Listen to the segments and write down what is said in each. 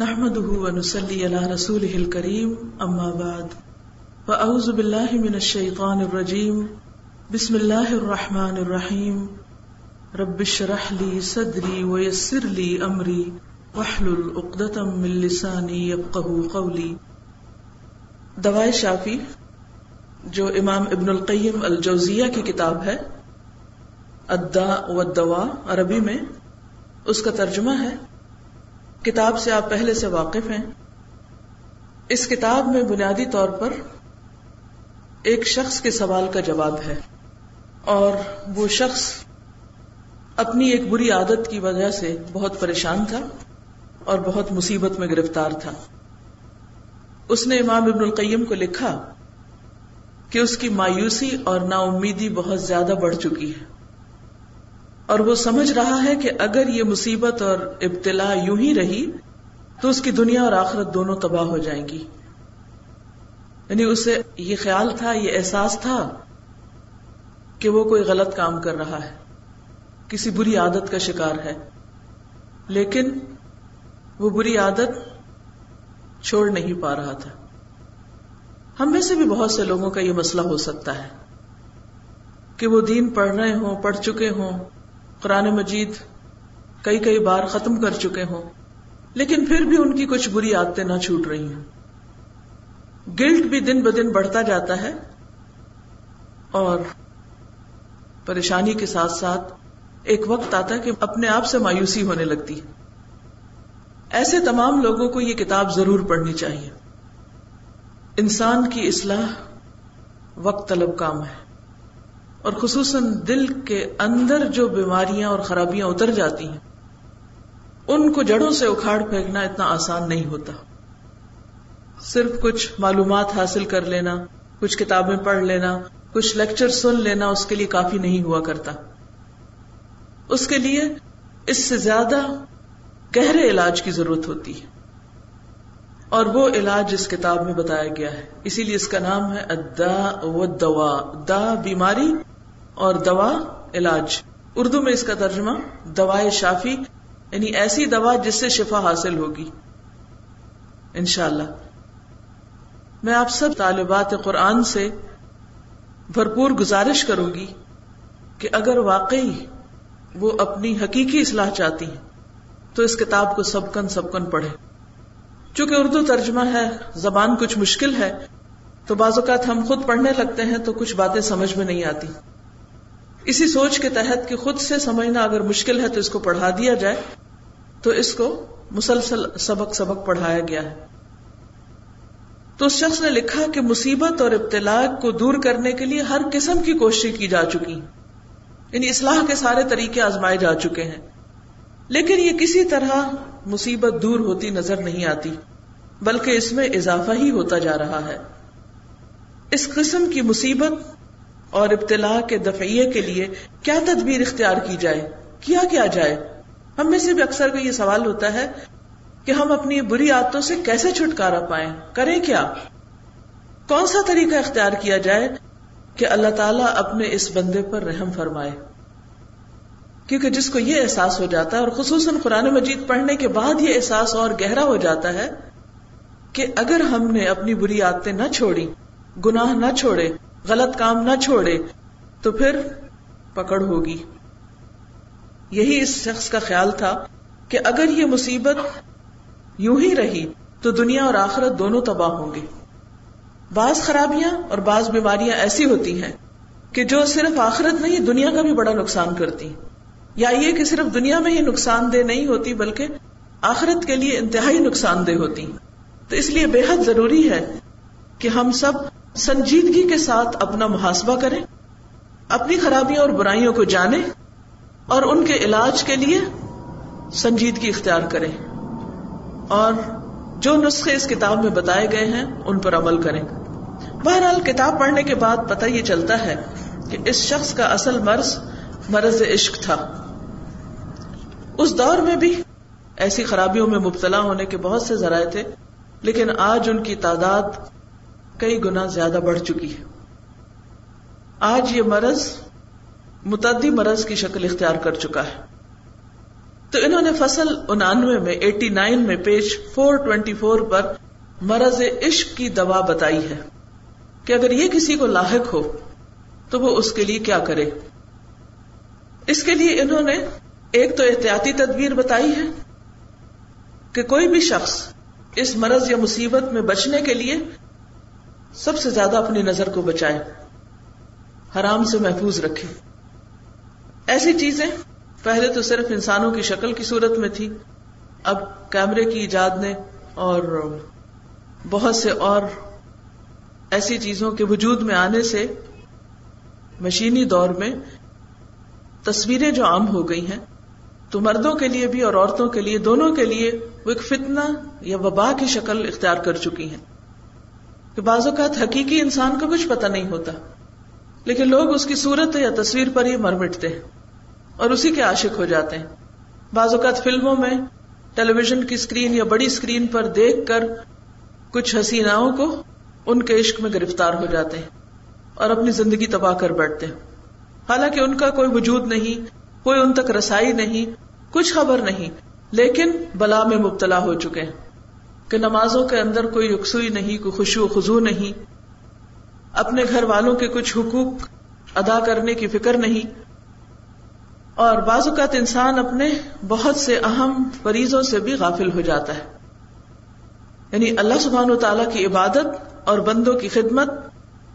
نحمده ونسلي على رسوله الكريم، أما بعد. فأعوذ بالله من الشيطان الرجيم. بسم الله الرحمن الرحيم. رب اشرح لي صدري ويسر لي أمري. واحلل عقدة من لساني يفقهوا قولي. دوائے شافی، جو امام ابن القیم الجوزیہ کی کتاب ہے ادا والدواء عربی میں، اس کا ترجمہ ہے کتاب سے آپ پہلے سے واقف ہیں۔ اس کتاب میں بنیادی طور پر ایک شخص کے سوال کا جواب ہے اور وہ شخص اپنی ایک بری عادت کی وجہ سے بہت پریشان تھا اور بہت مصیبت میں گرفتار تھا۔ اس نے امام ابن القیم کو لکھا کہ اس کی مایوسی اور نا امیدی بہت زیادہ بڑھ چکی ہے۔ اور وہ سمجھ رہا ہے کہ اگر یہ مصیبت اور ابتلا یوں ہی رہی تو اس کی دنیا اور آخرت دونوں تباہ ہو جائیں گی۔ یعنی اسے یہ خیال تھا، یہ احساس تھا کہ وہ کوئی غلط کام کر رہا ہے، کسی بری عادت کا شکار ہے۔ لیکن وہ بری عادت چھوڑ نہیں پا رہا تھا۔ ہم میں سے بھی بہت سے لوگوں کا یہ مسئلہ ہو سکتا ہے کہ وہ دین پڑھ رہے ہوں، پڑھ چکے ہوں قرآن مجید کئی کئی بار ختم کر چکے ہوں، لیکن پھر بھی ان کی کچھ بری عادتیں نہ چھوٹ رہی ہوں گلٹ بھی دن بدن بڑھتا جاتا ہے اور پریشانی کے ساتھ ساتھ ایک وقت آتا ہے کہ اپنے آپ سے مایوسی ہونے لگتی ہے۔ ایسے تمام لوگوں کو یہ کتاب ضرور پڑھنی چاہیے۔ انسان کی اصلاح وقت طلب کام ہے۔ اور خصوصاً دل کے اندر جو بیماریاں اور خرابیاں اتر جاتی ہیں، ان کو جڑوں سے اکھاڑ پھینکنا اتنا آسان نہیں ہوتا۔ صرف کچھ معلومات حاصل کر لینا، کچھ کتابیں پڑھ لینا، کچھ لیکچر سن لینا اس کے لیے کافی نہیں ہوا کرتا۔ اس کے لیے اس سے زیادہ گہرے علاج کی ضرورت ہوتی ہے۔ اور وہ علاج اس کتاب میں بتایا گیا ہے۔ اسی لیے اس کا نام ہے ادا و دوا دا بیماری اور دوا علاج۔ اردو میں اس کا ترجمہ دوائے شافی یعنی ایسی دوا جس سے شفا حاصل ہوگی۔ انشاءاللہ۔ میں آپ سب طالبات قرآن سے بھرپور گزارش کروں گی کہ اگر واقعی وہ اپنی حقیقی اصلاح چاہتی ہیں، تو اس کتاب کو سبکن سبکن پڑھے چونکہ اردو ترجمہ ہے، زبان کچھ مشکل ہے، تو بعض اوقات ہم خود پڑھنے لگتے ہیں تو کچھ باتیں سمجھ میں نہیں آتی۔ اسی سوچ کے تحت کہ خود سے سمجھنا اگر مشکل ہے تو اس کو پڑھا دیا جائے، تو اس کو مسلسل سبق سبق پڑھایا گیا ہے۔ تو اس شخص نے لکھا کہ مصیبت اور ابتلا کو دور کرنے کے لیے ہر قسم کی کوشش کی جا چکی۔ یعنی اصلاح کے سارے طریقے آزمائے جا چکے ہیں۔ لیکن یہ کسی طرح مصیبت دور ہوتی نظر نہیں آتی، بلکہ اس میں اضافہ ہی ہوتا جا رہا ہے۔ اس قسم کی مصیبت اور ابتلا کے دفعیے کے لیے کیا تدبیر اختیار کی جائے؟ کیا کیا جائے؟ ہم میں سے بھی اکثر کا یہ سوال ہوتا ہے کہ ہم اپنی بری عادتوں سے کیسے چھٹکارا پائیں؟ کریں کیا؟ کون سا طریقہ اختیار کیا جائے کہ اللہ تعالیٰ اپنے اس بندے پر رحم فرمائے؟ کیونکہ جس کو یہ احساس ہو جاتا ہے اور خصوصاً قرآن مجید پڑھنے کے بعد یہ احساس اور گہرا ہو جاتا ہے کہ اگر ہم نے اپنی بری عادتیں نہ چھوڑی گناہ نہ چھوڑے غلط کام نہ چھوڑے، تو پھر پکڑ ہوگی۔ یہی اس شخص کا خیال تھا کہ اگر یہ مصیبت یوں ہی رہی، تو دنیا اور آخرت دونوں تباہ ہوں گے۔ بعض خرابیاں اور بعض بیماریاں ایسی ہوتی ہیں کہ جو صرف آخرت نہیں دنیا کا بھی بڑا نقصان کرتی۔ یا یہ کہ صرف دنیا میں ہی نقصان دہ نہیں ہوتی، بلکہ آخرت کے لیے انتہائی نقصان دہ ہوتی۔ تو اس لیے بے حد ضروری ہے کہ ہم سب سنجیدگی کے ساتھ اپنا محاسبہ کریں، اپنی خرابیوں اور برائیوں کو جانیں اور ان کے علاج کے لیے سنجیدگی اختیار کریں۔ اور جو نسخے اس کتاب میں بتائے گئے ہیں، ان پر عمل کریں۔ بہرحال، کتاب پڑھنے کے بعد پتہ یہ چلتا ہے کہ اس شخص کا اصل مرض مرض عشق تھا۔ اس دور میں بھی ایسی خرابیوں میں مبتلا ہونے کے بہت سے ذرائع تھے، لیکن آج ان کی تعداد کئی گنا زیادہ بڑھ چکی ہے آج یہ مرض متعدی مرض کی شکل اختیار کر چکا ہے۔ تو انہوں نے فصل انانوے میں، ایٹی نائن میں پیج فور ٹوینٹی فور پر مرض عشق کی دوا بتائی ہے کہ اگر یہ کسی کو لاحق ہو تو وہ اس کے لیے کیا کرے۔ اس کے لیے انہوں نے ایک تو احتیاطی تدبیر بتائی ہے کہ کوئی بھی شخص اس مرض یا مصیبت میں بچنے کے لیے سب سے زیادہ اپنی نظر کو بچائے حرام سے محفوظ رکھے ایسی چیزیں پہلے تو صرف انسانوں کی شکل کی صورت میں تھی، اب کیمرے کی ایجاد نے اور بہت سے اور ایسی چیزوں کے وجود میں آنے سے مشینی دور میں تصویریں جو عام ہو گئی ہیں، تو مردوں کے لیے بھی اور عورتوں کے لیے، دونوں کے لیے وہ ایک فتنہ یا وبا کی شکل اختیار کر چکی ہیں۔ کہ بعض اوقات حقیقی انسان کو کچھ پتہ نہیں ہوتا، لیکن لوگ اس کی صورت یا تصویر پر ہی مر مٹتے ہیں اور اسی کے عاشق ہو جاتے ہیں۔ بعض اوقات فلموں میں ٹیلی ویژن کی اسکرین یا بڑی اسکرین پر دیکھ کر کچھ حسیناؤں کو ان کے عشق میں گرفتار ہو جاتے ہیں اور اپنی زندگی تباہ کر بیٹھتے ہیں۔ حالانکہ ان کا کوئی وجود نہیں، کوئی ان تک رسائی نہیں، کچھ خبر نہیں، لیکن بلا میں مبتلا ہو چکے ہیں۔ کہ نمازوں کے اندر کوئی یکسوئی نہیں، کوئی خوشو خزو نہیں، اپنے گھر والوں کے کچھ حقوق ادا کرنے کی فکر نہیں۔ اور بعض اوقات انسان اپنے بہت سے اہم فریضوں سے بھی غافل ہو جاتا ہے۔ یعنی اللہ سبحان و تعالی کی عبادت اور بندوں کی خدمت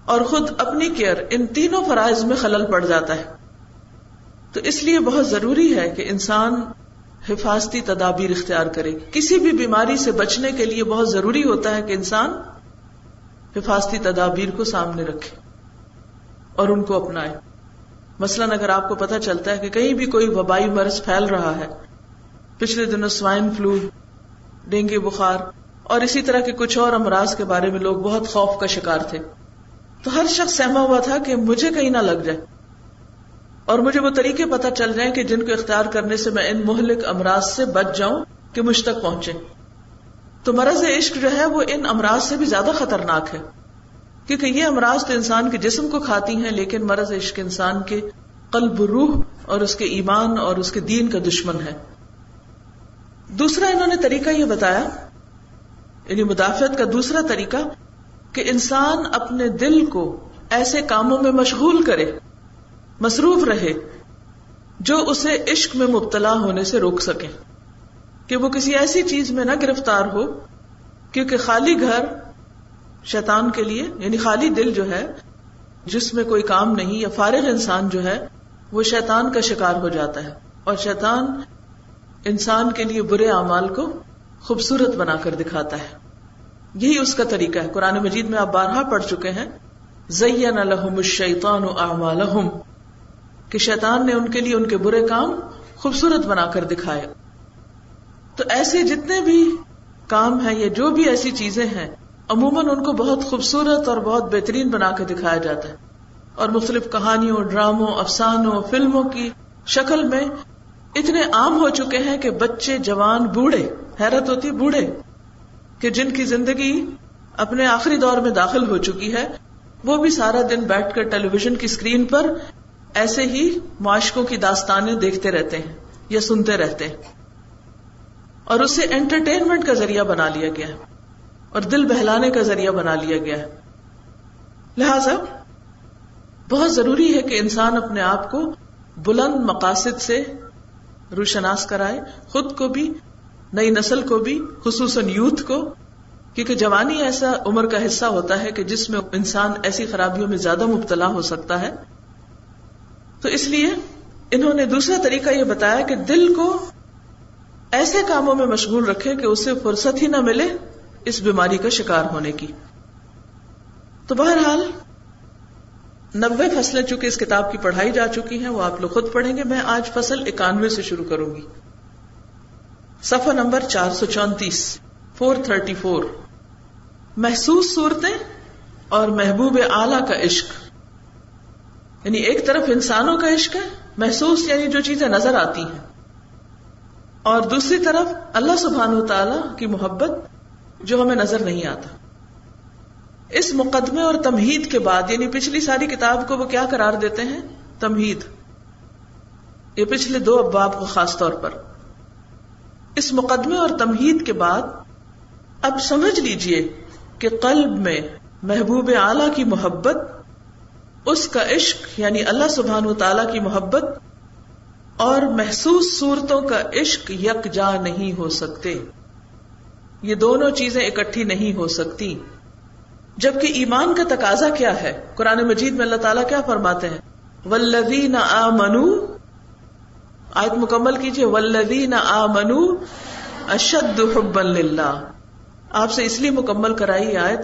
اور خود اپنی کیئر، ان تینوں فرائض میں خلل پڑ جاتا ہے۔ تو اس لیے بہت ضروری ہے کہ انسان حفاظتی تدابیر اختیار کرے۔ کسی بھی بیماری سے بچنے کے لیے بہت ضروری ہوتا ہے کہ انسان حفاظتی تدابیر کو سامنے رکھے اور ان کو اپنائے۔ مثلاً اگر آپ کو پتا چلتا ہے کہ کہیں بھی کوئی وبائی مرض پھیل رہا ہے، پچھلے دنوں سوائن فلو، ڈینگی بخار اور اسی طرح کے کچھ اور امراض کے بارے میں لوگ بہت خوف کا شکار تھے۔ تو ہر شخص سہما ہوا تھا کہ مجھے کہیں نہ لگ جائے۔ اور مجھے وہ طریقے پتہ چل جائیں کہ جن کو اختیار کرنے سے میں ان مہلک امراض سے بچ جاؤں کہ مجھ تک پہنچے تو مرض عشق جو ہے وہ ان امراض سے بھی زیادہ خطرناک ہے۔ کیونکہ یہ امراض تو انسان کے جسم کو کھاتی ہیں، لیکن مرض عشق انسان کے قلب، روح اور اس کے ایمان اور اس کے دین کا دشمن ہے۔ دوسرا انہوں نے طریقہ یہ بتایا یعنی مدافعت کا دوسرا طریقہ کہ انسان اپنے دل کو ایسے کاموں میں مشغول کرے مصروف رہے جو اسے عشق میں مبتلا ہونے سے روک سکے کہ وہ کسی ایسی چیز میں نہ گرفتار ہو، کیونکہ خالی گھر شیطان کے لیے یعنی خالی دل جو ہے، جس میں کوئی کام نہیں یا فارغ انسان جو ہے، وہ شیطان کا شکار ہو جاتا ہے۔ اور شیطان انسان کے لیے برے اعمال کو خوبصورت بنا کر دکھاتا ہے۔ یہی اس کا طریقہ ہے۔ قرآن مجید میں آپ بارہا پڑھ چکے ہیں۔ زین الحم الشیطان اعمالہم کہ شیطان نے ان کے لیے ان کے برے کام خوبصورت بنا کر دکھائے۔ تو ایسے جتنے بھی کام ہیں یا جو بھی ایسی چیزیں ہیں، عموماً ان کو بہت خوبصورت اور بہت بہترین بنا کے دکھایا جاتا ہے۔ اور مختلف کہانیوں، ڈراموں، افسانوں، فلموں کی شکل میں اتنے عام ہو چکے ہیں کہ بچے، جوان، بوڑھے، حیرت ہوتی بوڑھے، کہ جن کی زندگی اپنے آخری دور میں داخل ہو چکی ہے، وہ بھی سارا دن بیٹھ کر ٹیلی ویژن کی اسکرین پر ایسے ہی معاشقوں کی داستانیں دیکھتے رہتے ہیں یا سنتے رہتے ہیں اور اسے انٹرٹینمنٹ کا ذریعہ بنا لیا گیا ہے اور دل بہلانے کا ذریعہ بنا لیا گیا ہے۔ لہذا بہت ضروری ہے کہ انسان اپنے آپ کو بلند مقاصد سے روشناس کرائے، خود کو بھی، نئی نسل کو بھی، خصوصاً یوتھ کو، کیونکہ جوانی ایسا عمر کا حصہ ہوتا ہے کہ جس میں انسان ایسی خرابیوں میں زیادہ مبتلا ہو سکتا ہے۔ تو اس لیے انہوں نے دوسرا طریقہ یہ بتایا کہ دل کو ایسے کاموں میں مشغول رکھے کہ اسے فرصت ہی نہ ملے اس بیماری کا شکار ہونے کی۔ تو بہرحال نبے فصلیں چونکہ اس کتاب کی پڑھائی جا چکی ہیں، وہ آپ لوگ خود پڑھیں گے، میں آج فصل اکانوے سے شروع کروں گی۔ سفا نمبر چار سو چونتیس فور تھرٹی فور۔ محسوس صورتیں اور محبوب اعلی کا عشق۔ یعنی ایک طرف انسانوں کا عشق ہے، محسوس یعنی جو چیزیں نظر آتی ہیں۔ اور دوسری طرف اللہ سبحان و تعالی کی محبت جو ہمیں نظر نہیں آتا۔ اس مقدمے اور تمہید کے بعد یعنی پچھلی ساری کتاب کو وہ کیا قرار دیتے ہیں؟ تمہید۔ یہ پچھلے دو اباب کو خاص طور پر۔ اس مقدمے اور تمہید کے بعد، اب سمجھ لیجیے کہ قلب میں محبوب اعلی کی محبت اس کا عشق یعنی اللہ سبحان و تعالی کی محبت اور محسوس صورتوں کا عشق یکجا نہیں ہو سکتے۔ یہ دونوں چیزیں اکٹھی نہیں ہو سکتی۔ جبکہ ایمان کا تقاضا کیا ہے؟ قرآن مجید میں اللہ تعالیٰ کیا فرماتے ہیں؟ ولدین آ منو آیت مکمل کیجیے ولدین آ منو اشد حب اللہ آپ سے اس لیے مکمل کرائی آیت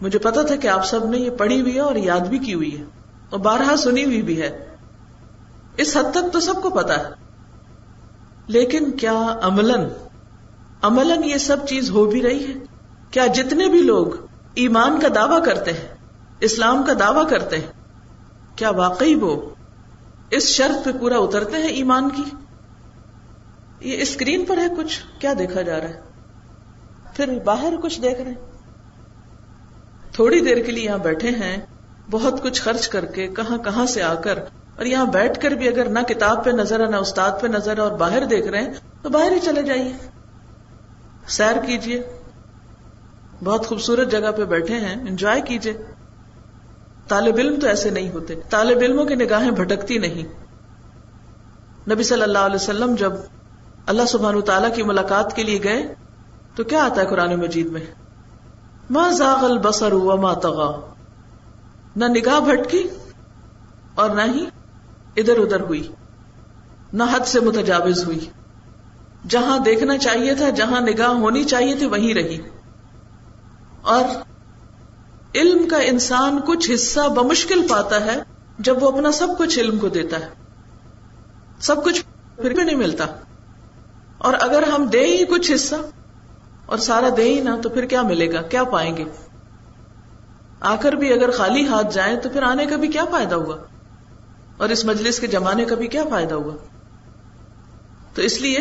مجھے پتا تھا کہ آپ سب نے یہ پڑھی ہوئی ہے اور یاد بھی کی ہوئی ہے اور بارہا سنی ہوئی بھی ہے۔ اس حد تک تو سب کو پتا ہے۔ لیکن کیا عملن عملن یہ سب چیز ہو بھی رہی ہے؟ کیا جتنے بھی لوگ ایمان کا دعوی کرتے ہیں، اسلام کا دعوی کرتے ہیں، کیا واقعی وہ اس شرط پہ پورا اترتے ہیں ایمان کی؟ یہ اسکرین پر ہے کچھ، کیا دیکھا جا رہا ہے؟ پھر باہر کچھ دیکھ رہے ہیں۔ تھوڑی دیر کے لیے یہاں بیٹھے ہیں، بہت کچھ خرچ کر کے کہاں کہاں سے آ کر، اور یہاں بیٹھ کر بھی اگر نہ کتاب پہ نظر ہے نہ استاد پہ نظر ہے اور باہر دیکھ رہے ہیں، تو باہر ہی چلے جائیے۔ سیر کیجیے۔ بہت خوبصورت جگہ پہ بیٹھے ہیں، انجوائے کیجیے۔ طالب علم تو ایسے نہیں ہوتے۔ طالب علموں کی نگاہیں بھٹکتی نہیں۔ نبی صلی اللہ علیہ وسلم جب اللہ سبحان تعالیٰ کی ملاقات کے لیے گئے، تو کیا آتا ہے قرآن مجید میں؟ ما زاغ البصر وما طغى. نہ نگاہ بھٹکی اور نہ ہی ادھر ادھر ہوئی، نہ حد سے متجاوز ہوئی۔ جہاں دیکھنا چاہیے تھا، جہاں نگاہ ہونی چاہیے تھی وہیں رہی۔ اور علم کا انسان کچھ حصہ بمشکل پاتا ہے جب وہ اپنا سب کچھ علم کو دیتا ہے۔ سب کچھ پھر بھی نہیں ملتا۔ اور اگر ہم دیں ہی کچھ حصہ اور سارا دیں ہی نہ تو پھر کیا ملے گا؟ کیا پائیں گے؟ آ کر بھی اگر خالی ہاتھ جائیں تو پھر آنے کا بھی کیا فائدہ ہوا؟ اور اس مجلس کے جمانے کا بھی کیا فائدہ ہوا؟ تو اس لیے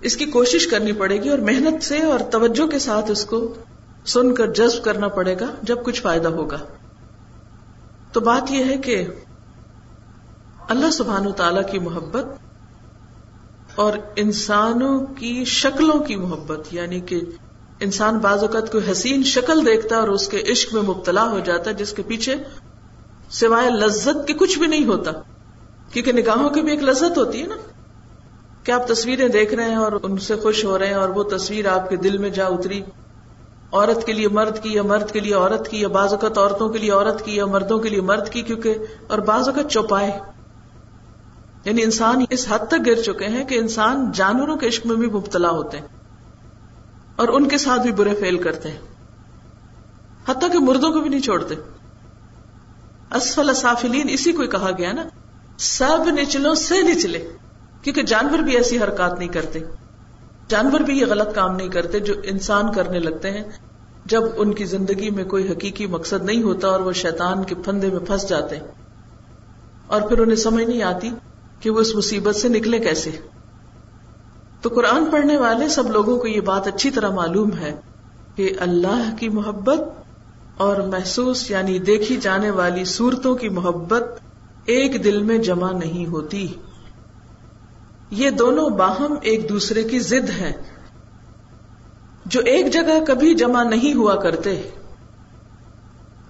اس کی کوشش کرنی پڑے گی اور محنت سے اور توجہ کے ساتھ اس کو سن کر جذب کرنا پڑے گا جب کچھ فائدہ ہوگا۔ تو بات یہ ہے کہ اللہ سبحان و تعالی کی محبت اور انسانوں کی شکلوں کی محبت یعنی کہ انسان بعض اوقات کوئی حسین شکل دیکھتا ہے اور اس کے عشق میں مبتلا ہو جاتا ہے جس کے پیچھے سوائے لذت کے کچھ بھی نہیں ہوتا۔ کیونکہ نگاہوں کی بھی ایک لذت ہوتی ہے نا۔ کہ آپ تصویریں دیکھ رہے ہیں اور ان سے خوش ہو رہے ہیں اور وہ تصویر آپ کے دل میں جا اتری۔ عورت کے لیے مرد کی یا مرد کے لیے عورت کی یا بعض اوقات عورتوں کے لیے عورت کی یا مردوں کے لیے مرد کی، کیونکہ اور بعض اوقات چوپائے۔ یعنی انسان اس حد تک گر چکے ہیں کہ انسان جانوروں کے عشق میں بھی مبتلا ہوتے ہیں اور ان کے ساتھ بھی برے فیل کرتے ہیں۔ حتیٰ کہ مردوں کو بھی نہیں چھوڑتے۔ اسفل سافلین، اسی کو کہا گیا نا۔ سب نچلوں سے نچلے۔ کیونکہ جانور بھی ایسی حرکات نہیں کرتے۔ جانور بھی یہ غلط کام نہیں کرتے جو انسان کرنے لگتے ہیں۔ جب ان کی زندگی میں کوئی حقیقی مقصد نہیں ہوتا اور وہ شیطان کے پھندے میں پھنس جاتے۔ ہیں اور پھر انہیں سمجھ نہیں آتی کہ وہ اس مصیبت سے نکلے کیسے؟ تو قرآن پڑھنے والے سب لوگوں کو یہ بات اچھی طرح معلوم ہے کہ اللہ کی محبت اور محسوس یعنی دیکھی جانے والی صورتوں کی محبت ایک دل میں جمع نہیں ہوتی۔ یہ دونوں باہم ایک دوسرے کی زد ہے جو ایک جگہ کبھی جمع نہیں ہوا کرتے،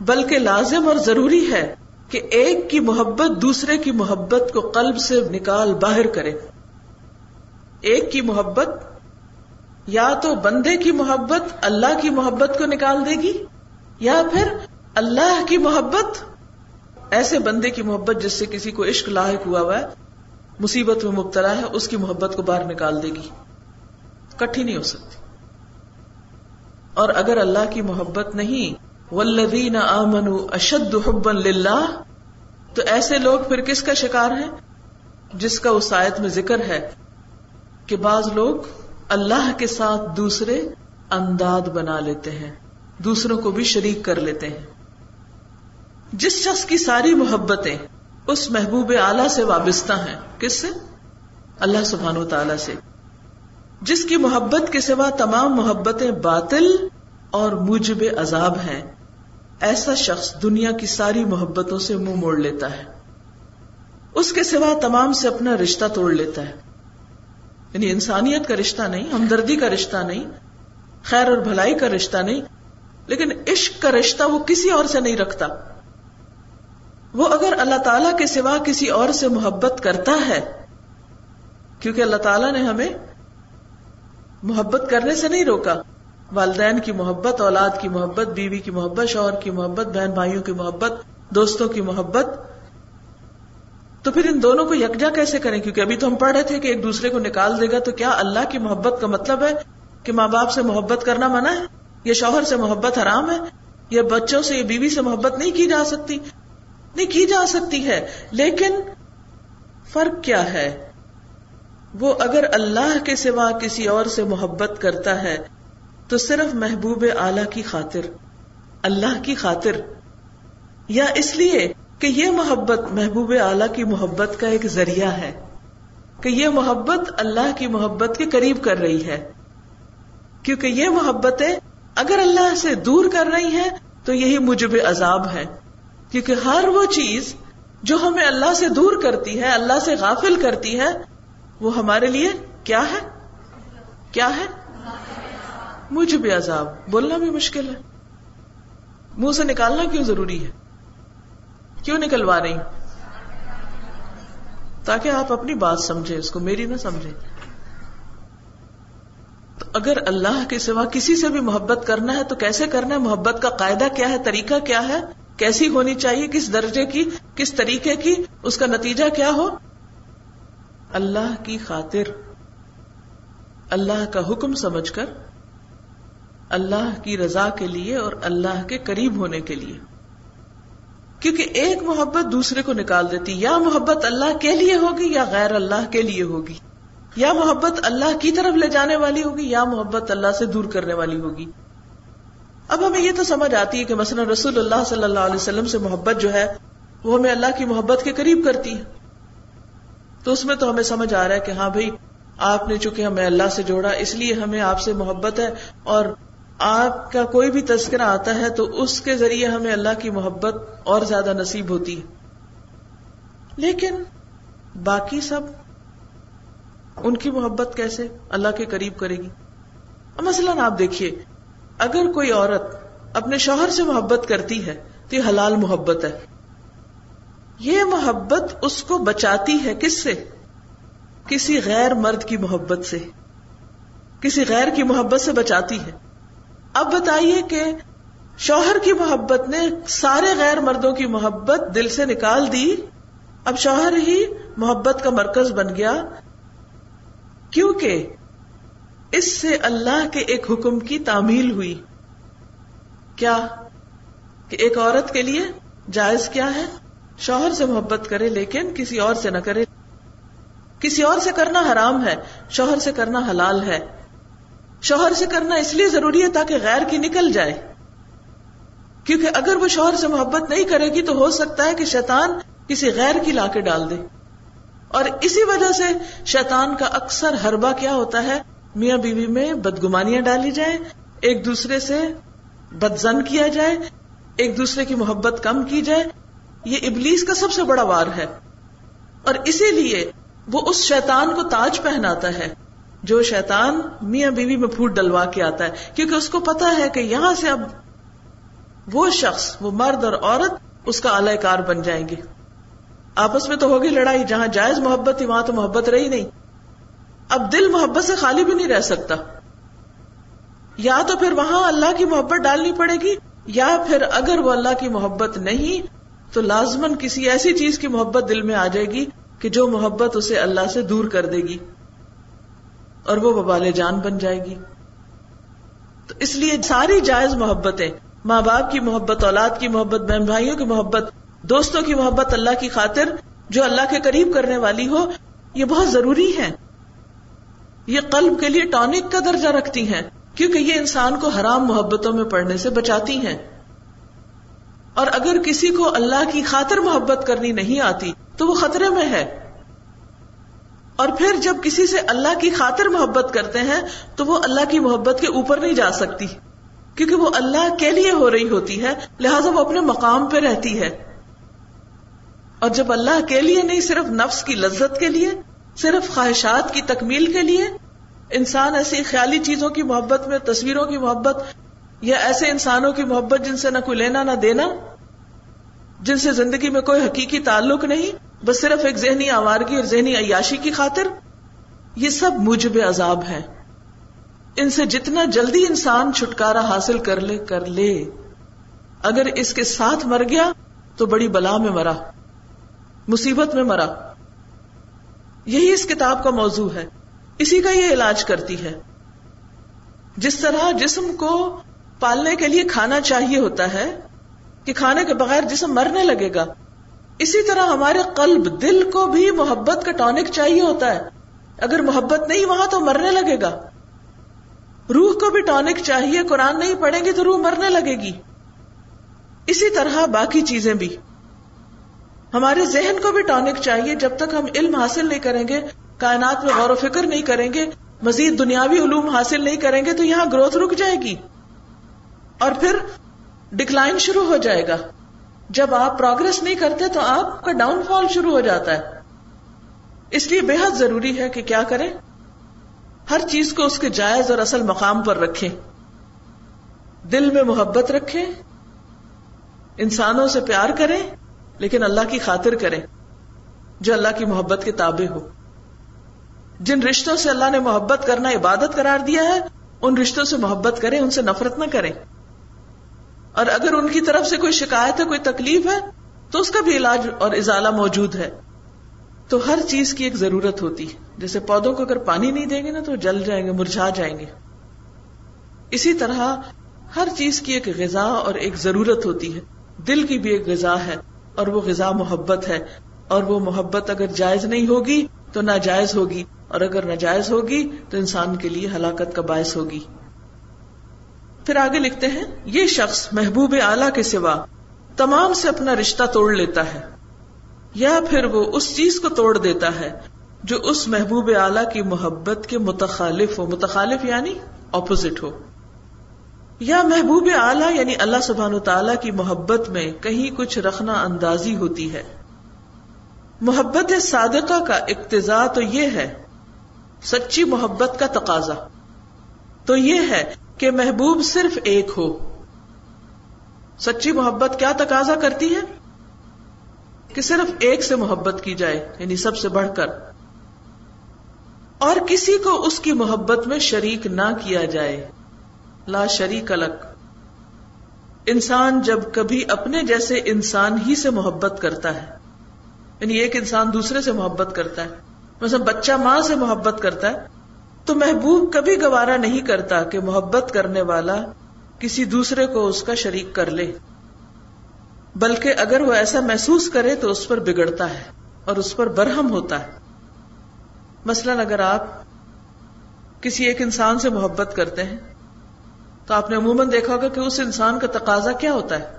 بلکہ لازم اور ضروری ہے۔ کہ ایک کی محبت دوسرے کی محبت کو قلب سے نکال باہر کرے۔ ایک کی محبت یا تو بندے کی محبت اللہ کی محبت کو نکال دے گی، یا پھر اللہ کی محبت ایسے بندے کی محبت جس سے کسی کو عشق لاحق ہوا ہوا ہے، مصیبت میں مبتلا ہے، اس کی محبت کو باہر نکال دے گی۔ کٹھی نہیں ہو سکتی۔ اور اگر اللہ کی محبت نہیں ولدین آمن اشد حبا للہ، تو ایسے لوگ پھر کس کا شکار ہیں؟ جس کا اس آیت میں ذکر ہے کہ بعض لوگ اللہ کے ساتھ دوسرے انداد بنا لیتے ہیں، دوسروں کو بھی شریک کر لیتے ہیں۔ جس شخص کی ساری محبتیں اس محبوب اعلی سے وابستہ ہیں، کس سے؟ اللہ سبحان و تعالی سے۔ جس کی محبت کے سوا تمام محبتیں باطل اور موجب عذاب ہیں ایسا شخص دنیا کی ساری محبتوں سے منہ مو موڑ لیتا ہے۔ اس کے سوا تمام سے اپنا رشتہ توڑ لیتا ہے۔ یعنی انسانیت کا رشتہ نہیں، ہمدردی کا رشتہ نہیں، خیر اور بھلائی کا رشتہ نہیں، لیکن عشق کا رشتہ وہ کسی اور سے نہیں رکھتا۔ وہ اگر اللہ تعالی کے سوا کسی اور سے محبت کرتا ہے، کیونکہ اللہ تعالیٰ نے ہمیں محبت کرنے سے نہیں روکا۔ والدین کی محبت، اولاد کی محبت، بیوی کی محبت، شوہر کی محبت، بہن بھائیوں کی محبت، دوستوں کی محبت۔ تو پھر ان دونوں کو یکجا کیسے کریں؟ کیونکہ ابھی تو ہم پڑھ رہے تھے کہ ایک دوسرے کو نکال دے گا تو کیا اللہ کی محبت کا مطلب ہے کہ ماں باپ سے محبت کرنا منع ہے؟ یا شوہر سے محبت حرام ہے؟ یا بچوں سے یا بیوی سے محبت نہیں کی جا سکتی؟ نہیں کی جا سکتی ہے۔ لیکن فرق کیا ہے؟ وہ اگر اللہ کے سوا کسی اور سے محبت کرتا ہے تو صرف محبوب اعلی کی خاطر، اللہ کی خاطر۔ یا اس لیے کہ یہ محبت محبوب اعلی کی محبت کا ایک ذریعہ ہے، کہ یہ محبت اللہ کی محبت کے قریب کر رہی ہے۔ کیونکہ یہ محبتیں اگر اللہ سے دور کر رہی ہیں تو یہی مجب عذاب ہے۔ کیونکہ ہر وہ چیز جو ہمیں اللہ سے دور کرتی ہے، اللہ سے غافل کرتی ہے، وہ ہمارے لیے کیا ہے؟ کیا ہے؟ مجھے بھی عذاب، بولنا بھی مشکل ہے۔ منہ سے نکالنا کیوں ضروری ہے؟ کیوں نکلوا رہی؟ تاکہ آپ اپنی بات سمجھے اس کو میری نہ سمجھے تو اگر اللہ کے سوا کسی سے بھی محبت کرنا ہے، تو کیسے کرنا ہے؟ محبت کا قاعدہ کیا ہے؟ طریقہ کیا ہے؟ کیسی ہونی چاہیے؟ کس درجے کی؟ کس طریقے کی؟ اس کا نتیجہ کیا ہو؟ اللہ کی خاطر، اللہ کا حکم سمجھ کر اللہ کی رضا کے لیے اور اللہ کے قریب ہونے کے لیے۔ کیونکہ ایک محبت دوسرے کو نکال دیتی، یا محبت اللہ کے لیے ہوگی یا غیر اللہ کے لیے ہوگی۔ یا محبت اللہ کی طرف لے جانے والی ہوگی، یا محبت اللہ سے دور کرنے والی ہوگی۔ اب ہمیں یہ تو سمجھ آتی ہے کہ مثلا رسول اللہ صلی اللہ علیہ وسلم سے محبت جو ہے، وہ ہمیں اللہ کی محبت کے قریب کرتی ہے۔ تو اس میں تو ہمیں سمجھ آ رہا ہے کہ ہاں بھائی، آپ نے چونکہ ہمیں اللہ سے جوڑا، اس لیے ہمیں آپ سے محبت ہے اور آپ کا کوئی بھی تذکرہ آتا ہے تو اس کے ذریعے ہمیں اللہ کی محبت اور زیادہ نصیب ہوتی ہے۔ لیکن باقی سب ان کی محبت کیسے؟ اللہ کے قریب کرے گی۔ مثلاً آپ دیکھیے، اگر کوئی عورت اپنے شوہر سے محبت کرتی ہے تو یہ حلال محبت ہے۔ یہ محبت اس کو بچاتی ہے کس سے؟ کسی غیر مرد کی محبت سے۔ کسی غیر کی محبت سے بچاتی ہے۔ اب بتائیے کہ شوہر کی محبت نے سارے غیر مردوں کی محبت دل سے نکال دی؟ اب شوہر ہی محبت کا مرکز بن گیا۔ کیونکہ اس سے اللہ کے ایک حکم کی تعمیل ہوئی۔ کیا کہ ایک عورت کے لیے جائز کیا ہے؟ شوہر سے محبت کرے لیکن کسی اور سے نہ کرے۔ کسی اور سے کرنا حرام ہے، شوہر سے کرنا حلال ہے۔ شوہر سے کرنا اس لیے ضروری ہے تاکہ غیر کی نکل جائے۔ کیونکہ اگر وہ شوہر سے محبت نہیں کرے گی تو ہو سکتا ہے کہ شیطان کسی غیر کی لا کے ڈال دے۔ اور اسی وجہ سے شیطان کا اکثر ہربا کیا ہوتا ہے؟ میاں بیوی میں بدگمانیاں ڈالی جائیں، ایک دوسرے سے بدزن کیا جائے، ایک دوسرے کی محبت کم کی جائے۔ یہ ابلیس کا سب سے بڑا وار ہے۔ اور اسی لیے وہ اس شیطان کو تاج پہناتا ہے۔ جو شیطان میاں بیوی میں پھوٹ ڈلوا کے آتا ہے، کیونکہ اس کو پتا ہے کہ یہاں سے اب وہ شخص، وہ مرد اور عورت اس کا اعلی کار بن جائیں گے۔ آپس میں تو ہوگی لڑائی، جہاں جائز محبت تھی وہاں تو محبت رہی نہیں۔ اب دل محبت سے خالی بھی نہیں رہ سکتا۔ یا تو پھر وہاں اللہ کی محبت ڈالنی پڑے گی، یا پھر اگر وہ اللہ کی محبت نہیں، تو لازمن کسی ایسی چیز کی محبت دل میں آ جائے گی کہ جو محبت اسے اللہ سے دور کر دے گی۔ اور وہ ببال جان بن جائے گی۔ تو اس لیے ساری جائز محبتیں، ماں باپ کی محبت، اولاد کی محبت، بہن بھائیوں کی محبت، دوستوں کی محبت، اللہ کی خاطر جو اللہ کے قریب کرنے والی ہو، یہ بہت ضروری ہے یہ قلب کے لیے ٹانک کا درجہ رکھتی ہیں، کیونکہ یہ انسان کو حرام محبتوں میں پڑنے سے بچاتی ہیں۔ اور اگر کسی کو اللہ کی خاطر محبت کرنی نہیں آتی، تو وہ خطرے میں ہے۔ اور پھر جب کسی سے اللہ کی خاطر محبت کرتے ہیں، تو وہ اللہ کی محبت کے اوپر نہیں جا سکتی، کیونکہ وہ اللہ کے لیے ہو رہی ہوتی ہے، لہٰذا وہ اپنے مقام پہ رہتی ہے۔ اور جب اللہ کے لیے نہیں، صرف نفس کی لذت کے لیے، صرف خواہشات کی تکمیل کے لیے، انسان ایسی خیالی چیزوں کی محبت میں، تصویروں کی محبت یا ایسے انسانوں کی محبت جن سے نہ کوئی لینا، نہ دینا، جن سے زندگی میں کوئی حقیقی تعلق نہیں بس صرف ایک ذہنی آوارگی اور ذہنی عیاشی کی خاطر، یہ سب مجھب عذاب ہے۔ ان سے جتنا جلدی انسان چھٹکارا حاصل کر لے کر لے۔ اگر اس کے ساتھ مر گیا تو بڑی بلا میں مرا، مصیبت میں مرا۔ یہی اس کتاب کا موضوع ہے۔ اسی کا یہ علاج کرتی ہے۔ جس طرح جسم کو پالنے کے لیے کھانا چاہیے ہوتا ہے، کہ کھانے کے بغیر جسم مرنے لگے گا اسی طرح ہمارے قلب دل کو بھی محبت کا ٹونک چاہیے ہوتا ہے۔ اگر محبت نہیں وہاں تو مرنے لگے گا۔ روح کو بھی ٹونک چاہیے، قرآن نہیں پڑھیں گے تو روح مرنے لگے گی۔ اسی طرح باقی چیزیں بھی۔ ہمارے ذہن کو بھی ٹونک چاہیے، جب تک ہم علم حاصل نہیں کریں گے، کائنات میں غور و فکر نہیں کریں گے، مزید دنیاوی علوم حاصل نہیں کریں گے تو یہاں گروتھ رک جائے گی۔ اور پھر ڈکلائن شروع ہو جائے گا۔ جب آپ پروگرس نہیں کرتے تو آپ کا ڈاؤن فال شروع ہو جاتا ہے۔ اس لیے بے حد ضروری ہے کہ کیا کریں؟ ہر چیز کو اس کے جائز اور اصل مقام پر رکھیں۔ دل میں محبت رکھیں۔ انسانوں سے پیار کریں، لیکن اللہ کی خاطر کریں، جو اللہ کی محبت کے تابع ہو۔ جن رشتوں سے اللہ نے محبت کرنا عبادت قرار دیا ہے، ان رشتوں سے محبت کریں، ان سے نفرت نہ کریں۔ اور اگر ان کی طرف سے کوئی شکایت ہے، کوئی تکلیف ہے، تو اس کا بھی علاج اور ازالہ موجود ہے۔ تو ہر چیز کی ایک ضرورت ہوتی ہے۔ جیسے پودوں کو اگر پانی نہیں دیں گے نا، تو جل جائیں گے، مرجھا جائیں گے۔ اسی طرح ہر چیز کی ایک غذا اور ایک ضرورت ہوتی ہے۔ دل کی بھی ایک غذا ہے اور وہ غذا محبت ہے۔ اور وہ محبت اگر جائز نہیں ہوگی، تو ناجائز ہوگی۔ اور اگر ناجائز ہوگی، تو انسان کے لیے ہلاکت کا باعث ہوگی۔ پھر آگے لکھتے ہیں، یہ شخص محبوب اعلی کے سوا تمام سے اپنا رشتہ توڑ لیتا ہے، یا پھر وہ اس چیز کو توڑ دیتا ہے جو اس محبوب اعلی کی محبت کے متخالف ہو، متخالف یعنی اپوزٹ ہو۔ یا محبوب اعلی یعنی اللہ سبحان تعالی کی محبت میں کہیں کچھ رکھنا اندازی ہوتی ہے۔ محبت صادقہ کا اقتضا تو یہ ہے، سچی محبت کا تقاضا۔ تو یہ ہے کہ محبوب صرف ایک ہو۔ سچی محبت کیا تقاضا کرتی ہے؟ کہ صرف ایک سے محبت کی جائے یعنی سب سے بڑھ کر۔ اور کسی کو اس کی محبت میں شریک نہ کیا جائے۔ لا شریک الگ انسان جب کبھی اپنے جیسے انسان ہی سے محبت کرتا ہے یعنی ایک انسان دوسرے سے محبت کرتا ہے، مثلا بچہ ماں سے محبت کرتا ہے تو محبوب کبھی گوارا نہیں کرتا کہ محبت کرنے والا کسی دوسرے کو اس کا شریک کر لے۔ بلکہ اگر وہ ایسا محسوس کرے تو اس پر بگڑتا ہے اور اس پر برہم ہوتا ہے۔ مثلاً اگر آپ کسی ایک انسان سے محبت کرتے ہیں، تو آپ نے عموماً دیکھا ہوگا کہ اس انسان کا تقاضا کیا ہوتا ہے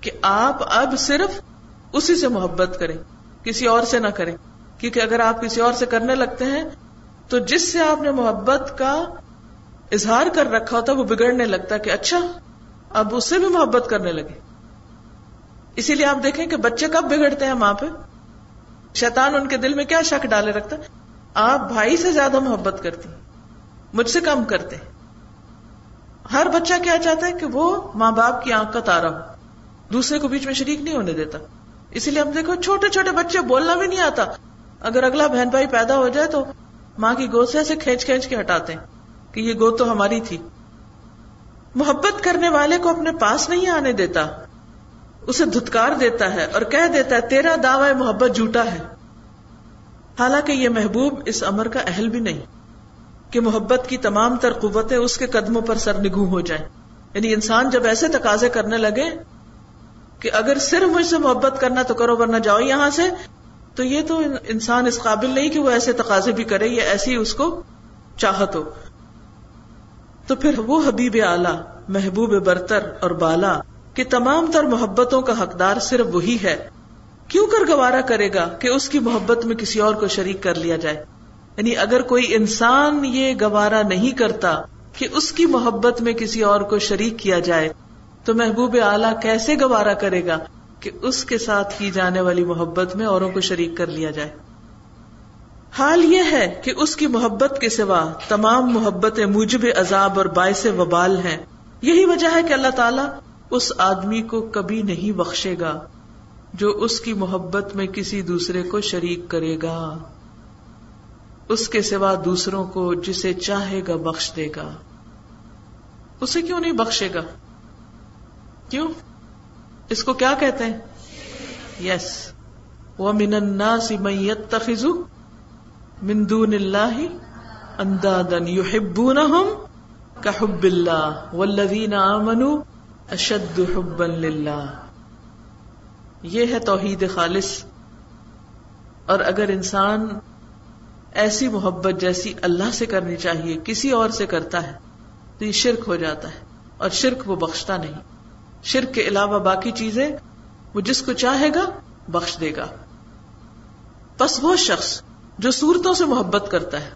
کہ آپ اب صرف اسی سے محبت کریں، کسی اور سے نہ کریں۔ کیونکہ اگر آپ کسی اور سے کرنے لگتے ہیں تو جس سے آپ نے محبت کا اظہار کر رکھا ہوتا وہ بگڑنے لگتا کہ اچھا اب اس سے بھی محبت کرنے لگے۔ اسی لیے آپ دیکھیں کہ بچے کب بگڑتے ہیں ماں پہ؟ شیطان ان کے دل میں کیا شک ڈالے رکھتا آپ بھائی سے زیادہ محبت کرتی مجھ سے کم کرتے ہر بچہ کیا چاہتا ہے کہ وہ ماں باپ کی آنکھ کا تارا ہو، دوسرے کو بیچ میں شریک نہیں ہونے دیتا۔ اسی لیے ہم دیکھو، چھوٹے چھوٹے بچے بولنا بھی نہیں آتا۔ اگر اگلا بہن بھائی پیدا ہو جائے تو ماں کی گود سے ایسے کھینچ کھینچ کے ہٹاتے ہیں کہ یہ گود تو ہماری تھی۔ محبت کرنے والے کو اپنے پاس نہیں آنے دیتا۔ اسے دھتکار دیتا ہے اور کہہ دیتا ہے، تیرا دعوی محبت جھوٹا ہے۔ حالانکہ یہ محبوب اس امر کا اہل بھی نہیں۔ کہ محبت کی تمام تر قوتیں اس کے قدموں پر سر نگو ہو جائیں۔ یعنی انسان جب ایسے تقاضے کرنے لگے کہ اگر صرف مجھ سے محبت کرنا تو کرو، ورنہ جاؤ یہاں سے تو یہ تو انسان اس قابل نہیں کہ وہ ایسے تقاضے بھی کرے یا ایسی اس کو چاہت ہو۔ تو پھر وہ حبیب اعلی، محبوب برتر اور بالا، کہ تمام تر محبتوں کا حقدار صرف وہی ہے۔ کیوں کر گوارا کرے گا کہ اس کی محبت میں کسی اور کو شریک کر لیا جائے؟ یعنی اگر کوئی انسان یہ گوارا نہیں کرتا کہ اس کی محبت میں کسی اور کو شریک کیا جائے، تو محبوب اعلی کیسے گوارا کرے گا؟ کہ اس کے ساتھ کی جانے والی محبت میں اوروں کو شریک کر لیا جائے۔ حال یہ ہے کہ اس کی محبت کے سوا تمام محبت موجب عذاب اور باعث وبال ہیں۔ یہی وجہ ہے کہ اللہ تعالیٰ اس آدمی کو کبھی نہیں بخشے گا جو اس کی محبت میں کسی دوسرے کو شریک کرے گا۔ اس کے سوا دوسروں کو جسے چاہے گا بخش دے گا۔ اسے کیوں نہیں بخشے گا؟ کیوں؟ اس کو کیا کہتے ہیں؟ یس وہ من الناس من يتخذ من دون اللہ اندادا يحبونهم كحب الله والذین آمنوا اشد حبا للہ یہ ہے توحید خالص. اور اگر انسان ایسی محبت جیسی اللہ سے کرنی چاہیے، کسی اور سے کرتا ہے، تو یہ شرک ہو جاتا ہے اور شرک وہ بخشتا نہیں۔ شرک کے علاوہ باقی چیزیں وہ جس کو چاہے گا بخش دے گا۔ بس وہ شخص جو صورتوں سے محبت کرتا ہے،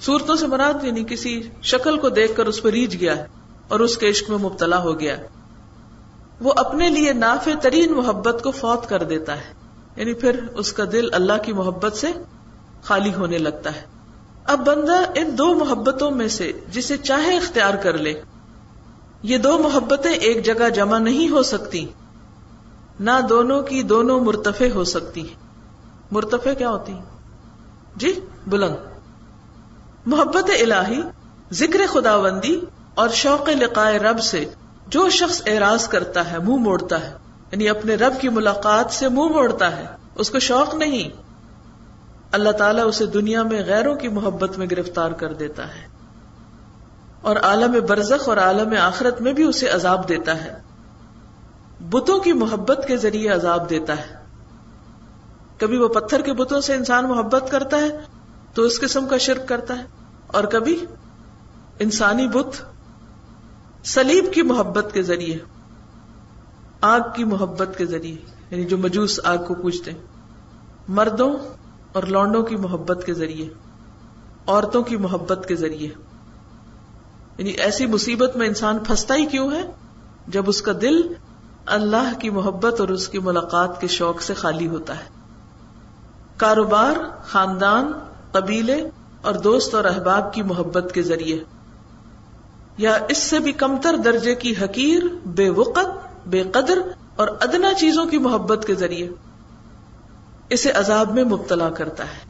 صورتوں سے مراد یعنی کسی شکل کو دیکھ کر اس پہ ریچ گیا ہے اور اس کے عشق میں مبتلا ہو گیا وہ اپنے لیے نافع ترین محبت کو فوت کر دیتا ہے۔ یعنی پھر اس کا دل اللہ کی محبت سے خالی ہونے لگتا ہے۔ اب بندہ ان دو محبتوں میں سے جسے چاہے اختیار کر لے۔ یہ دو محبتیں ایک جگہ جمع نہیں ہو سکتی۔ نہ دونوں کی دونوں مرتفع ہو سکتی۔ مرتفع کیا ہوتی؟ جی بلند۔ محبت الہی، ذکر خداوندی اور شوق لقائے رب سے جو شخص اعراض کرتا ہے، منہ موڑتا ہے یعنی اپنے رب کی ملاقات سے منہ موڑتا ہے، اس کو شوق نہیں۔ اللہ تعالیٰ اسے دنیا میں غیروں کی محبت میں گرفتار کر دیتا ہے۔ اور عالم برزخ اور عالم آخرت میں بھی اسے عذاب دیتا ہے۔ بتوں کی محبت کے ذریعے عذاب دیتا ہے۔ کبھی وہ پتھر کے بتوں سے انسان محبت کرتا ہے تو اس قسم کا شرک کرتا ہے۔ اور کبھی انسانی بت سلیب کی محبت کے ذریعے، آگ کی محبت کے ذریعے یعنی جو مجوس آگ کو پوچھتے ہیں۔ مردوں اور لونڈوں کی محبت کے ذریعے، عورتوں کی محبت کے ذریعے۔ یعنی ایسی مصیبت میں انسان پھنستا ہی کیوں ہے؟ جب اس کا دل اللہ کی محبت اور اس کی ملاقات کے شوق سے خالی ہوتا ہے۔ کاروبار، خاندان، قبیلے اور دوست اور احباب کی محبت کے ذریعے۔ یا اس سے بھی کمتر درجے کی حقیر، بے وقت، بے قدر اور ادنا چیزوں کی محبت کے ذریعے۔ اسے عذاب میں مبتلا کرتا ہے۔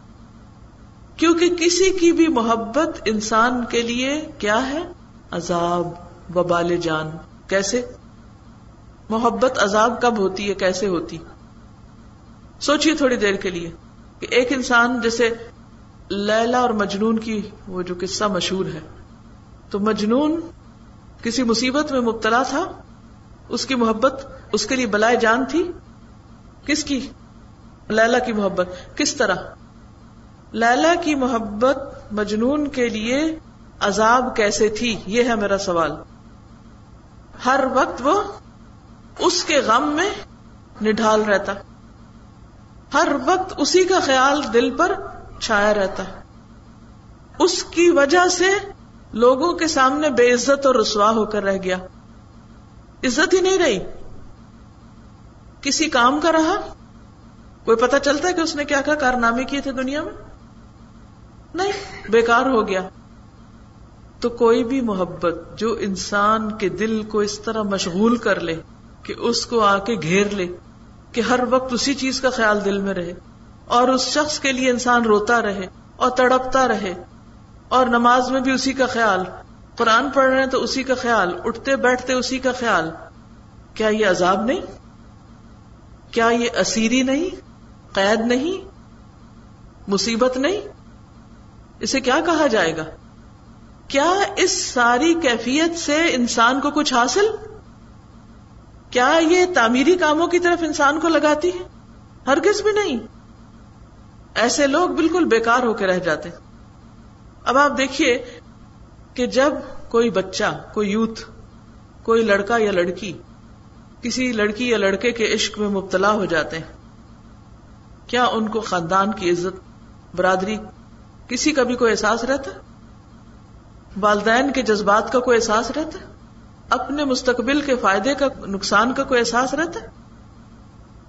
کیونکہ کسی کی بھی محبت انسان کے لیے کیا ہے؟ عذاب، وبال جان۔ کیسے؟ محبت عذاب کب ہوتی ہے؟ کیسے ہوتی؟ سوچیے تھوڑی دیر کے لیے کہ ایک انسان جیسے لیلا اور مجنون کی وہ جو قصہ مشہور ہے۔ تو مجنون کسی مصیبت میں مبتلا تھا؟ اس کی محبت اس کے لیے بلائے جان تھی؟ کس کی؟ لیلا کی محبت۔ کس طرح؟ لیلا کی محبت مجنون کے لیے عذاب کیسے تھی؟ یہ ہے میرا سوال۔ ہر وقت وہ اس کے غم میں نڈھال رہتا۔ ہر وقت اسی کا خیال دل پر چھایا رہتا۔ اس کی وجہ سے لوگوں کے سامنے بے عزت اور رسوا ہو کر رہ گیا۔ عزت ہی نہیں رہی۔ کسی کام کا رہا۔ کوئی پتا چلتا ہے کہ اس نے کیا کیا کارنامے کیے تھے دنیا میں؟ نہیں، بیکار ہو گیا۔ تو کوئی بھی محبت جو انسان کے دل کو اس طرح مشغول کر لے کہ اس کو آ کے گھیر لے کہ ہر وقت اسی چیز کا خیال دل میں رہے اور اس شخص کے لیے انسان روتا رہے اور تڑپتا رہے اور نماز میں بھی اسی کا خیال، قرآن پڑھ رہے ہیں تو اسی کا خیال، اٹھتے بیٹھتے اسی کا خیال۔ کیا یہ عذاب نہیں؟ کیا یہ اسیری نہیں؟ قید نہیں؟ مصیبت نہیں؟ اسے کیا کہا جائے گا؟ کیا اس ساری کیفیت سے انسان کو کچھ حاصل؟ کیا یہ تعمیری کاموں کی طرف انسان کو لگاتی ہے؟ ہرگز بھی نہیں۔ ایسے لوگ بالکل بیکار ہو کے رہ جاتے۔ اب آپ دیکھیے کہ جب کوئی بچہ، کوئی یوتھ، کوئی لڑکا یا لڑکی، کسی لڑکی یا لڑکے کے عشق میں مبتلا ہو جاتے ہیں، کیا ان کو خاندان کی عزت، برادری کسی کا بھی کوئی احساس رہتا؟ والدین کے جذبات کا کوئی احساس رہتا؟ اپنے مستقبل کے فائدے کا، نقصان کا کوئی احساس رہتا؟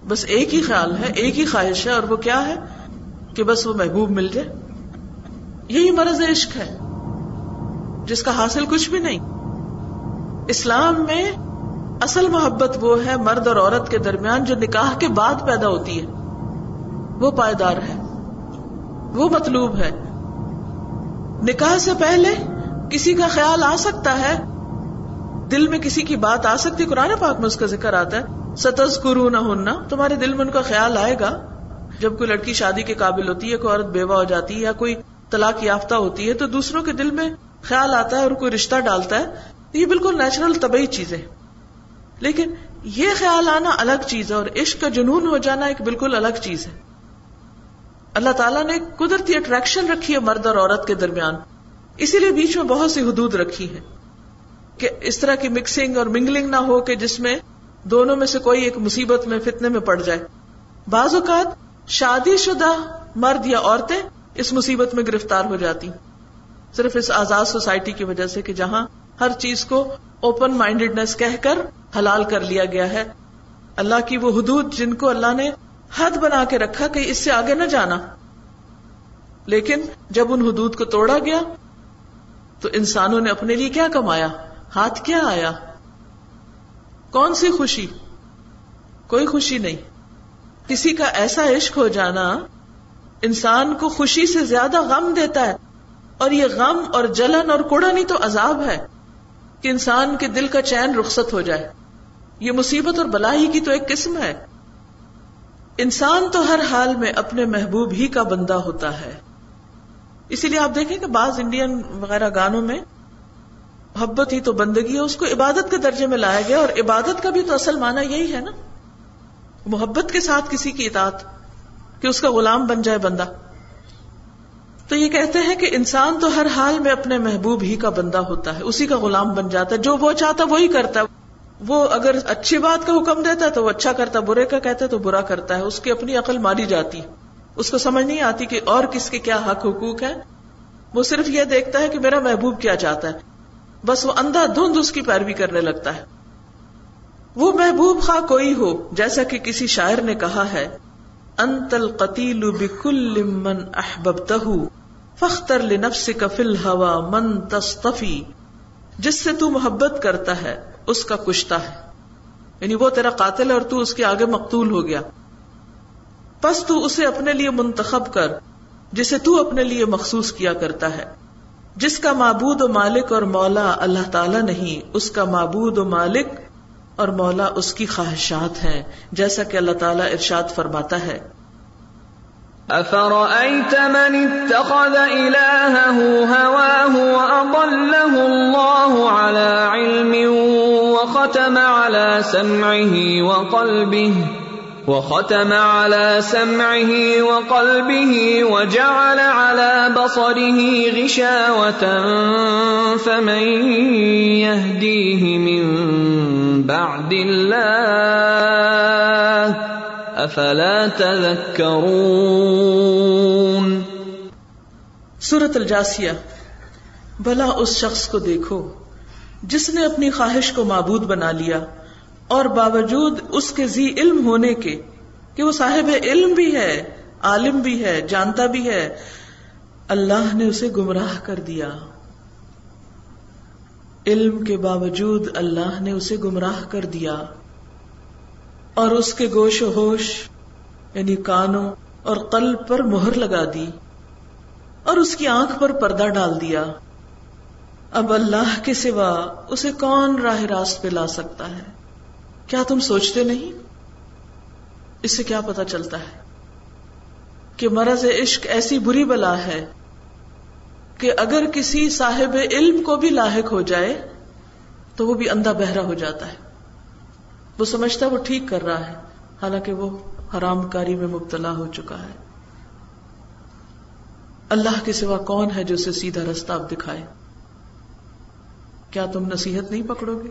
بس ایک ہی خیال ہے، ایک ہی خواہش ہے، اور وہ کیا ہے؟ کہ بس وہ محبوب مل جائے۔ یہی مرض عشق ہے، جس کا حاصل کچھ بھی نہیں۔ اسلام میں اصل محبت وہ ہے، مرد اور عورت کے درمیان جو نکاح کے بعد پیدا ہوتی ہے۔ وہ پائیدار ہے۔ وہ مطلوب ہے۔ نکاح سے پہلے کسی کا خیال آ سکتا ہے؟ دل میں کسی کی بات آ سکتی قرآن پاک میں اس کا ذکر آتا ہے ستز کرو نہ ہونا تمہارے دل میں ان کا خیال آئے گا۔ جب کوئی لڑکی شادی کے قابل ہوتی ہے، کوئی عورت بیوہ ہو جاتی ہے یا کوئی طلاق یافتہ ہوتی ہے، تو دوسروں کے دل میں خیال آتا ہے اور کوئی رشتہ ڈالتا ہے۔ یہ بالکل نیچرل طبی چیز ہے لیکن یہ خیال آنا الگ چیز ہے اور عشق کا جنون ہو جانا ایک بالکل الگ چیز ہے۔ اللہ تعالیٰ نے قدرتی اٹریکشن رکھی ہے مرد اور عورت کے درمیان۔ اسی لیے بیچ میں بہت سی حدود رکھی ہے کہ اس طرح کی مکسنگ اور منگلنگ نہ ہو کہ جس میں دونوں میں سے کوئی ایک مصیبت میں، فتنے میں پڑ جائے۔ بعض اوقات شادی شدہ مرد یا عورتیں اس مصیبت میں گرفتار ہو جاتی۔ صرف اس آزاد سوسائٹی کی وجہ سے کہ جہاں ہر چیز کو اوپن مائنڈیڈنیس کہہ کر حلال کر لیا گیا ہے، اللہ کی وہ حدود جن کو اللہ نے حد بنا کے رکھا کہ اس سے آگے نہ جانا۔ لیکن جب ان حدود کو توڑا گیا، تو انسانوں نے اپنے لیے کیا کمایا؟ ہاتھ کیا آیا؟ کون سی خوشی؟ کوئی خوشی نہیں۔ کسی کا ایسا عشق ہو جانا، انسان کو خوشی سے زیادہ غم دیتا ہے۔ اور یہ غم اور جلن اور کوڑا نہیں تو عذاب ہے کہ انسان کے دل کا چین رخصت ہو جائے۔ یہ مصیبت اور بلائی کی تو ایک قسم ہے۔ انسان تو ہر حال میں اپنے محبوب ہی کا بندہ ہوتا ہے۔ اسی لیے آپ دیکھیں کہ بعض انڈین وغیرہ گانوں میں محبت ہی تو بندگی ہے، اس کو عبادت کے درجے میں لایا گیا اور عبادت کا بھی تو اصل مانا یہی ہے نا۔ محبت کے ساتھ کسی کی اطاعت، کہ اس کا غلام بن جائے بندہ۔ تو یہ کہتے ہیں کہ انسان تو ہر حال میں اپنے محبوب ہی کا بندہ ہوتا ہے، اسی کا غلام بن جاتا ہے، جو وہ چاہتا وہی کرتا ہے۔ وہ اگر اچھی بات کا حکم دیتا ہے تو وہ اچھا کرتا برے کا کہتا ہے تو برا کرتا ہے، اس کی اپنی عقل ماری جاتی۔ اس کو سمجھ نہیں آتی کہ اور کس کے کیا حق حقوق ہے وہ صرف یہ دیکھتا ہے کہ میرا محبوب کیا چاہتا ہے۔ بس وہ اندھا دھند اس کی پیروی کرنے لگتا ہے۔ وہ محبوب خواہ کوئی ہو، جیسا کہ کسی شاعر نے کہا ہے انتل قتیل بکل من احببتہ فختر لنفس کا ہوا من تصطفی جس سے تو محبت کرتا ہے اس کا کشتا ہے۔ یعنی وہ تیرا قاتل ہے اور تو اس کے آگے مقتول ہو گیا۔ پس تو اسے اپنے لیے منتخب کر، جسے تو اپنے لیے مخصوص کیا کرتا ہے۔ جس کا معبود و مالک اور مولا اللہ تعالی نہیں، اس کا معبود و مالک اور مولا اس کی خواہشات ہیں، جیسا کہ اللہ تعالیٰ ارشاد فرماتا ہے۔ افرأيت من اتخذ إلهه هواه وأضله الله على علم وختم على سمعه وقلبه، وختم على سمعه وقلبه، وجعل على بصره غشاوة، فمن يهديه من بعد الله افلا تذکرون سورت الجاسیہ، بلا اس شخص کو دیکھو۔ جس نے اپنی خواہش کو معبود بنا لیا اور باوجود اس کے زی علم ہونے کے کہ وہ صاحب علم بھی ہے، عالم بھی ہے، جانتا بھی ہے، اللہ نے اسے گمراہ کر دیا۔ علم کے باوجود اللہ نے اسے گمراہ کر دیا۔ اور اس کے گوش و ہوش یعنی کانوں اور قلب پر مہر لگا دی اور اس کی آنکھ پر پردہ ڈال دیا۔ اب اللہ کے سوا اسے کون راہ راست پہ لا سکتا ہے؟ کیا تم سوچتے نہیں؟ اس سے کیا پتا چلتا ہے کہ مرض عشق ایسی بری بلا ہے کہ اگر کسی صاحب علم کو بھی لاحق ہو جائے تو وہ بھی اندھا بہرا ہو جاتا ہے۔ وہ سمجھتا وہ ٹھیک کر رہا ہے، حالانکہ وہ حرام کاری میں مبتلا ہو چکا ہے۔ اللہ کے سوا کون ہے جو اسے سیدھا رستہ اب دکھائے؟ کیا تم نصیحت نہیں پکڑو گے؟